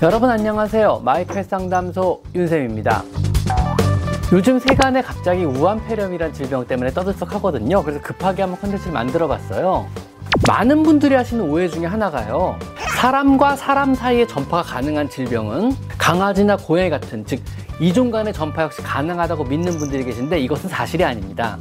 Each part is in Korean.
여러분 안녕하세요. 마이클 상담소 윤쌤입니다. 요즘 세간에 갑자기 우한폐렴이란 질병 때문에 떠들썩하거든요. 그래서 급하게 한번 컨텐츠를 만들어 봤어요. 많은 분들이 하시는 오해 중에 하나가요. 사람과 사람 사이에 전파가 가능한 질병은 강아지나 고양이 같은 즉 이종 간의 전파 역시 가능하다고 믿는 분들이 계신데 이것은 사실이 아닙니다.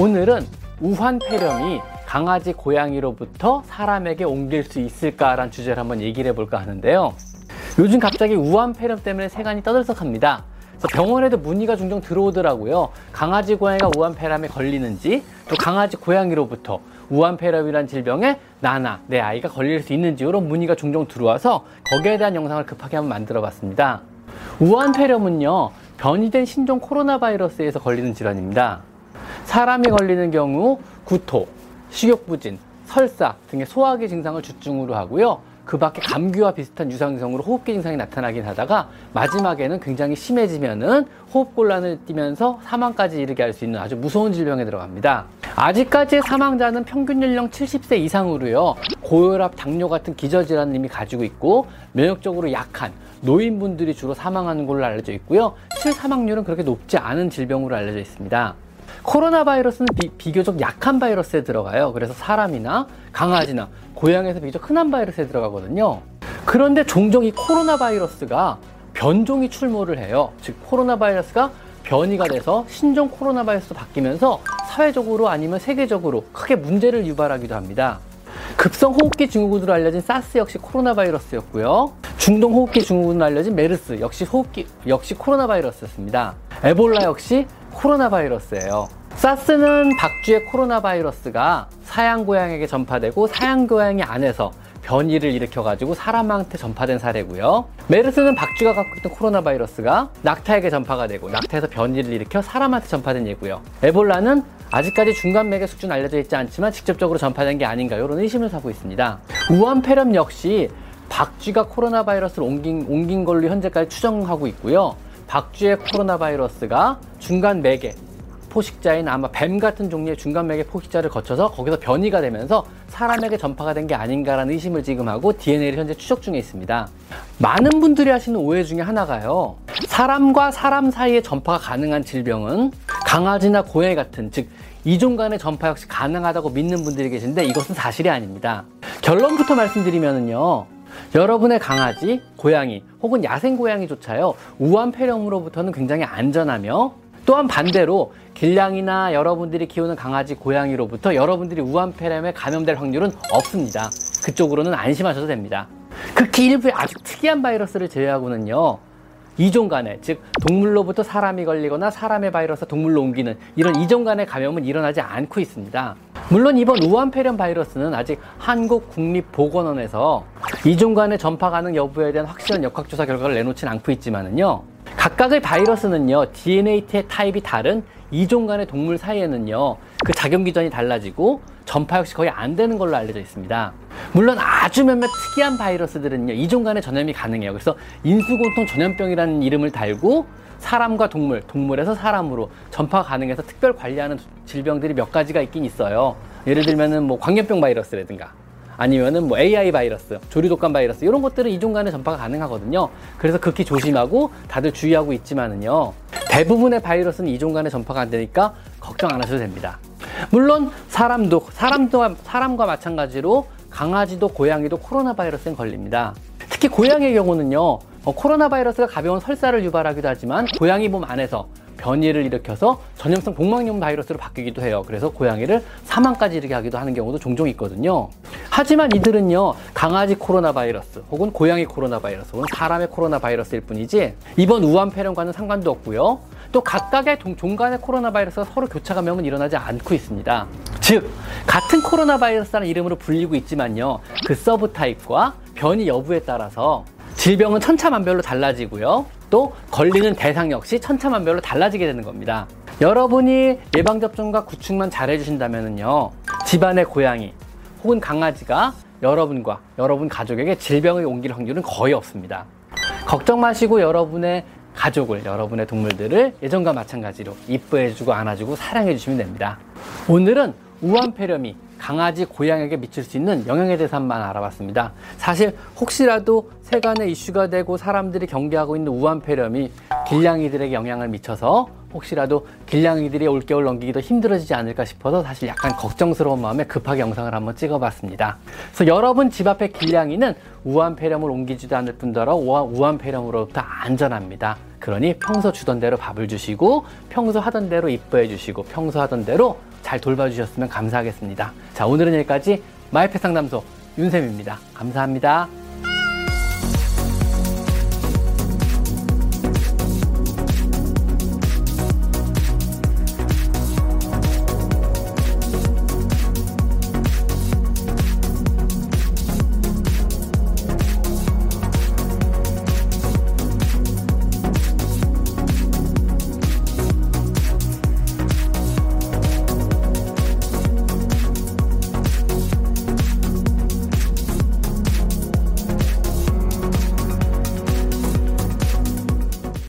오늘은 우한폐렴이 강아지, 고양이로부터 사람에게 옮길 수 있을까라는 주제를 한번 얘기를 해볼까 하는데요. 요즘 갑자기 우한 폐렴 때문에 세간이 떠들썩합니다. 병원에도 문의가 종종 들어오더라고요. 강아지, 고양이가 우한폐렴에 걸리는지, 또 강아지, 고양이로부터 우한폐렴이란 질병에 나나 내 아이가 걸릴 수 있는지 이런 문의가 종종 들어와서 거기에 대한 영상을 급하게 한번 만들어 봤습니다. 우한폐렴은요, 변이된 신종 코로나 바이러스에서 걸리는 질환입니다. 사람이 걸리는 경우 구토, 식욕부진, 설사 등의 소화기 증상을 주증으로 하고요. 그 밖에 감기와 비슷한 유상성으로 호흡기 증상이 나타나긴 하다가 마지막에는 굉장히 심해지면은 호흡곤란을 띠면서 사망까지 이르게 할 수 있는 아주 무서운 질병에 들어갑니다. 아직까지의 사망자는 평균 연령 70세 이상으로요. 고혈압, 당뇨 같은 기저질환을 이미 가지고 있고 면역적으로 약한 노인분들이 주로 사망하는 걸로 알려져 있고요. 실사망률은 그렇게 높지 않은 질병으로 알려져 있습니다. 코로나 바이러스는 비, 교적 약한 바이러스에 들어가요. 그래서 사람이나 강아지나 고양이에서 비교적 흔한 바이러스에 들어가거든요. 그런데 종종 이 코로나 바이러스가 변종이 출몰을 해요. 즉 코로나 바이러스가 변이가 돼서 신종 코로나 바이러스로 바뀌면서 사회적으로 아니면 세계적으로 크게 문제를 유발하기도 합니다. 급성 호흡기 증후군으로 알려진 사스 역시 코로나 바이러스였고요. 중동 호흡기 증후군으로 알려진 메르스 역시 호흡기 역시 코로나 바이러스였습니다. 에볼라 역시 코로나 바이러스예요. 사스는 박쥐의 코로나 바이러스가 사양 고양에게 전파되고 사양 고양이 안에서 변이를 일으켜가지고 사람한테 전파된 사례고요. 메르스는 박쥐가 갖고 있던 코로나 바이러스가 낙타에게 전파가 되고 낙타에서 변이를 일으켜 사람한테 전파된 예고요. 에볼라는 아직까지 중간맥의 수준 알려져 있지 않지만 직접적으로 전파된 게 아닌가 이런 의심을 사고 있습니다. 우한 폐렴 역시 박쥐가 코로나 바이러스를 옮긴, 옮긴 걸로 현재까지 추정하고 있고요. 박쥐의 코로나 바이러스가 중간 맥에 포식자인 아마 뱀 같은 종류의 중간맥의 포식자를 거쳐서 거기서 변이가 되면서 사람에게 전파가 된 게 아닌가라는 의심을 지금 하고 DNA를 현재 추적 중에 있습니다. 많은 분들이 하시는 오해 중에 하나가요. 사람과 사람 사이에 전파가 가능한 질병은 강아지나 고양이 같은 즉 이종 간의 전파 역시 가능하다고 믿는 분들이 계신데 이것은 사실이 아닙니다. 결론부터 말씀드리면요. 여러분의 강아지, 고양이 혹은 야생 고양이조차요 우한 폐렴으로부터는 굉장히 안전하며 또한 반대로 길냥이나 여러분들이 키우는 강아지, 고양이로부터 여러분들이 우한 폐렴에 감염될 확률은 없습니다. 그쪽으로는 안심하셔도 됩니다. 극히 일부의 아주 특이한 바이러스를 제외하고는요 이종 간의 즉 동물로부터 사람이 걸리거나 사람의 바이러스 동물로 옮기는 이런 이종 간의 감염은 일어나지 않고 있습니다. 물론 이번 우한폐렴 바이러스는 아직 한국국립보건원에서 이종 간의 전파 가능 여부에 대한 확실한 역학조사 결과를 내놓진 않고 있지만은요. 각각의 바이러스는요, DNA 타입이 다른 이종 간의 동물 사이에는요, 그 작용 기전이 달라지고 전파 역시 거의 안 되는 걸로 알려져 있습니다. 물론 아주 몇몇 특이한 바이러스들은요, 이종 간의 전염이 가능해요. 그래서 인수공통 전염병이라는 이름을 달고 사람과 동물, 동물에서 사람으로 전파가 가능해서 특별 관리하는 질병들이 몇 가지가 있긴 있어요. 예를 들면은 뭐 광견병 바이러스라든가 아니면은 뭐 AI 바이러스, 조류독감 바이러스 이런 것들은 이종 간의 전파가 가능하거든요. 그래서 극히 조심하고 다들 주의하고 있지만은요. 대부분의 바이러스는 이종 간의 전파가 안 되니까 걱정 안 하셔도 됩니다. 물론 사람도 사람도 사람과 마찬가지로 강아지도 고양이도 코로나 바이러스에 걸립니다. 특히 고양이의 경우는요. 어, 코로나 바이러스가 가벼운 설사를 유발하기도 하지만 고양이 몸 안에서 변이를 일으켜서 전염성 복막염 바이러스로 바뀌기도 해요. 그래서 고양이를 사망까지 이르게 하기도 하는 경우도 종종 있거든요. 하지만 이들은요, 강아지 코로나 바이러스, 혹은 고양이 코로나 바이러스, 혹은 사람의 코로나 바이러스일 뿐이지, 이번 우한폐렴과는 상관도 없고요. 또 각각의 종간의 코로나 바이러스가 서로 교차 감염은 일어나지 않고 있습니다. 즉, 같은 코로나 바이러스라는 이름으로 불리고 있지만요, 그 subtype과 변이 여부에 따라서 질병은 천차만별로 달라지고요. 또 걸리는 대상 역시 천차만별로 달라지게 되는 겁니다. 여러분이 예방접종과 구축만 잘 해주신다면요. 집안의 고양이 혹은 강아지가 여러분과 여러분 가족에게 질병을 옮길 확률은 거의 없습니다. 걱정 마시고 여러분의 가족을, 여러분의 동물들을 예전과 마찬가지로 이뻐해주고 안아주고 사랑해주시면 됩니다. 오늘은 우한폐렴이 강아지, 고양이에게 미칠 수 있는 영향에 대해서 한번 알아봤습니다. 사실 혹시라도 세간에 이슈가 되고 사람들이 경계하고 있는 우한폐렴이 길냥이들에게 영향을 미쳐서 혹시라도 길냥이들이 올겨울 넘기기도 힘들어지지 않을까 싶어서 사실 약간 걱정스러운 마음에 급하게 영상을 한번 찍어봤습니다. 그래서 여러분 집 앞에 길냥이는 우한폐렴을 옮기지도 않을 뿐더러 우한폐렴으로부터 안전합니다. 그러니 평소 주던 대로 밥을 주시고 평소 하던 대로 이뻐해 주시고 평소 하던 대로 잘 돌봐주셨으면 감사하겠습니다. 자 오늘은 여기까지 마이펫 상담소 윤쌤입니다. 감사합니다.